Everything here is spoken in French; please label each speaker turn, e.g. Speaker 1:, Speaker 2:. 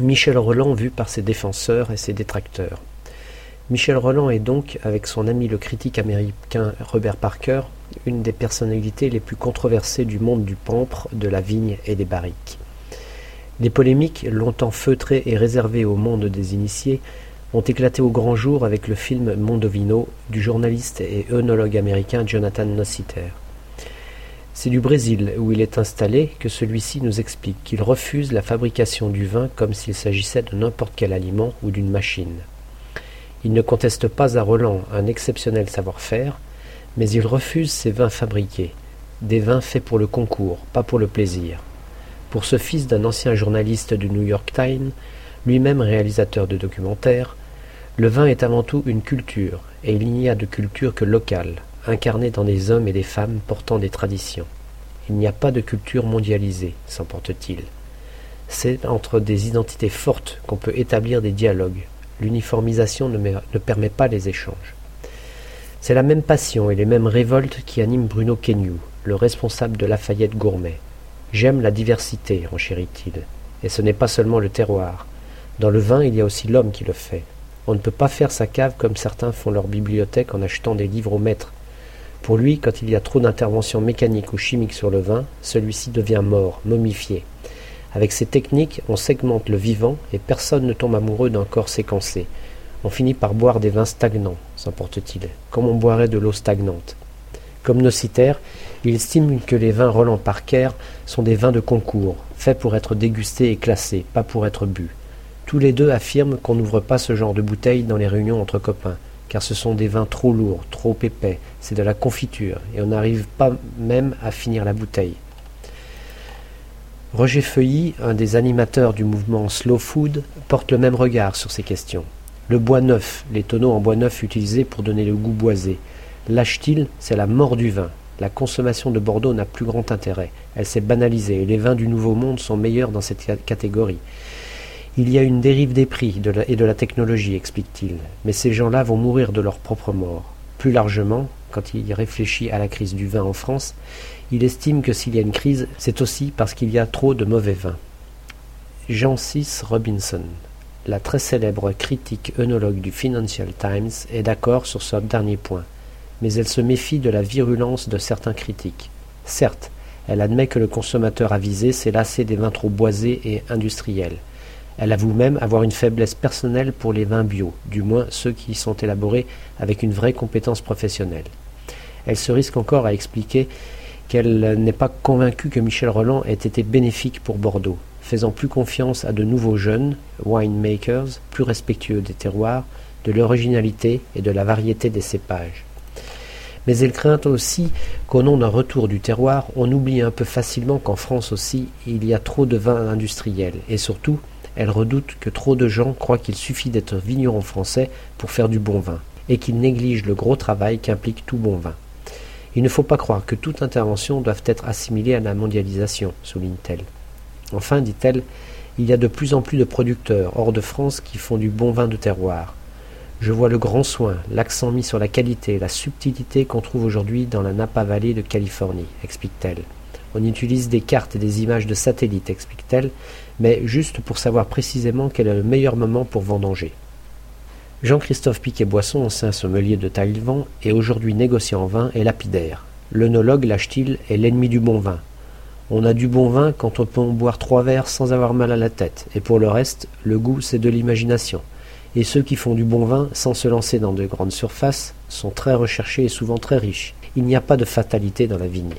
Speaker 1: Michel Roland vu par ses défenseurs et ses détracteurs. Michel Roland est donc, avec son ami le critique américain Robert Parker, une des personnalités les plus controversées du monde du pampre, de la vigne et des barriques. Les polémiques, longtemps feutrées et réservées au monde des initiés, ont éclaté au grand jour avec le film Mondovino du journaliste et œnologue américain Jonathan Nossiter. C'est du Brésil, où il est installé, que celui-ci nous explique qu'il refuse la fabrication du vin comme s'il s'agissait de n'importe quel aliment ou d'une machine. Il ne conteste pas à Roland un exceptionnel savoir-faire, mais il refuse ces vins fabriqués, des vins faits pour le concours, pas pour le plaisir. Pour ce fils d'un ancien journaliste du New York Times, lui-même réalisateur de documentaires, le vin est avant tout une culture, et il n'y a de culture que locale, incarné dans des hommes et des femmes portant des traditions. Il n'y a pas de culture mondialisée, s'emporte-t-il. C'est entre des identités fortes qu'on peut établir des dialogues. L'uniformisation ne, permet pas les échanges. C'est la même passion et les mêmes révoltes qui animent Bruno Kenyou, le responsable de Lafayette Gourmet. J'aime la diversité, renchérit-il. Et ce n'est pas seulement le terroir. Dans le vin, il y a aussi l'homme qui le fait. On ne peut pas faire sa cave comme certains font leur bibliothèque en achetant des livres au maître, pour lui, quand il y a trop d'interventions mécaniques ou chimiques sur le vin, celui-ci devient mort, momifié. Avec ces techniques, on segmente le vivant et personne ne tombe amoureux d'un corps séquencé. On finit par boire des vins stagnants, s'emporte-t-il, comme on boirait de l'eau stagnante. Comme Nocitaire, il estime que les vins Roland Parker sont des vins de concours, faits pour être dégustés et classés, pas pour être bu. Tous les deux affirment qu'on n'ouvre pas ce genre de bouteilles dans les réunions entre copains, car ce sont des vins trop lourds, trop épais, c'est de la confiture, et on n'arrive pas même à finir la bouteille. Roger Feuilly, un des animateurs du mouvement Slow Food, porte le même regard sur ces questions. Le bois neuf, les tonneaux en bois neuf utilisés pour donner le goût boisé. L'âge-t-il, c'est la mort du vin. La consommation de Bordeaux n'a plus grand intérêt. Elle s'est banalisée et les vins du Nouveau Monde sont meilleurs dans cette catégorie. Il y a une dérive des prix et de la technologie, explique-t-il, mais ces gens-là vont mourir de leur propre mort. Plus largement, quand il réfléchit à la crise du vin en France, il estime que s'il y a une crise, c'est aussi parce qu'il y a trop de mauvais vins. Jean Robinson, la très célèbre critique œnologue du Financial Times, est d'accord sur ce dernier point, mais elle se méfie de la virulence de certains critiques. Certes, elle admet que le consommateur avisé s'est lassé des vins trop boisés et industriels. Elle avoue même avoir une faiblesse personnelle pour les vins bio, du moins ceux qui sont élaborés avec une vraie compétence professionnelle. Elle se risque encore à expliquer qu'elle n'est pas convaincue que Michel Roland ait été bénéfique pour Bordeaux, faisant plus confiance à de nouveaux jeunes, winemakers, plus respectueux des terroirs, de l'originalité et de la variété des cépages. Mais elle craint aussi qu'au nom d'un retour du terroir, on oublie un peu facilement qu'en France aussi, il y a trop de vins industriels, et surtout elle redoute que trop de gens croient qu'il suffit d'être vigneron français pour faire du bon vin, et qu'ils négligent le gros travail qu'implique tout bon vin. Il ne faut pas croire que toute intervention doive être assimilée à la mondialisation, souligne-t-elle. Enfin, dit-elle, il y a de plus en plus de producteurs hors de France qui font du bon vin de terroir. Je vois le grand soin, l'accent mis sur la qualité, la subtilité qu'on trouve aujourd'hui dans la Napa Valley de Californie, explique-t-elle. On utilise des cartes et des images de satellites, explique-t-elle, mais juste pour savoir précisément quel est le meilleur moment pour vendanger. Jean-Christophe Piquet-Boisson, ancien sommelier de Taillevent et aujourd'hui négociant en vin, est lapidaire. L'œnologue lâche-t-il est l'ennemi du bon vin. On a du bon vin quand on peut en boire trois verres sans avoir mal à la tête, et pour le reste, le goût c'est de l'imagination. Et ceux qui font du bon vin sans se lancer dans de grandes surfaces sont très recherchés et souvent très riches. Il n'y a pas de fatalité dans la vigne.